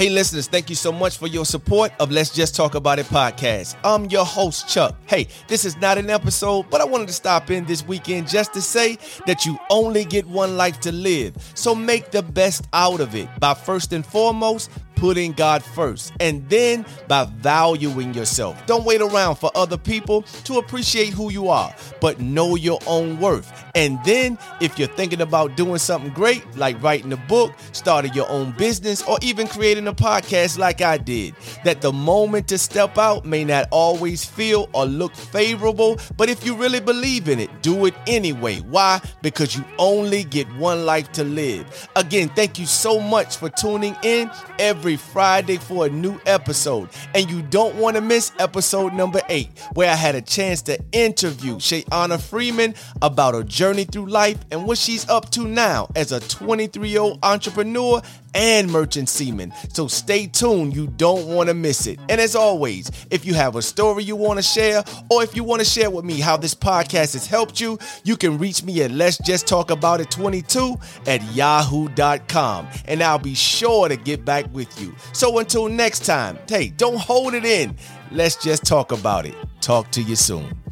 Hey, listeners, thank you so much for your support of Let's Just Talk About It podcast. I'm your host, Chuck. Hey, this is not an episode, but I wanted to stop in this weekend just to say that you only get one life to live. So make the best out of it by first and foremost putting God first, and then by valuing yourself. Don't wait around for other people to appreciate who you are, but know your own worth. And then, if you're thinking about doing something great, like writing a book, starting your own business, or even creating a podcast like I did, that the moment to step out may not always feel or look favorable, but if you really believe in it, do it anyway. Why? Because you only get one life to live. Again, thank you so much for tuning in every every Friday for a new episode. And you don't want to miss episode number eight, where I had a chance to interview Shayana Freeman about her journey through life and what she's up to now as a 23 year old entrepreneur and merchant seaman. So stay tuned, you don't want to miss it. And as always, if you have a story you want to share, or if you want to share with me how this podcast has helped you, you can reach me at Let's Just Talk About It 22 at yahoo.com. And I'll be sure to get back with you. So until next time, hey, don't hold it in. Let's just talk about it. Talk to you soon.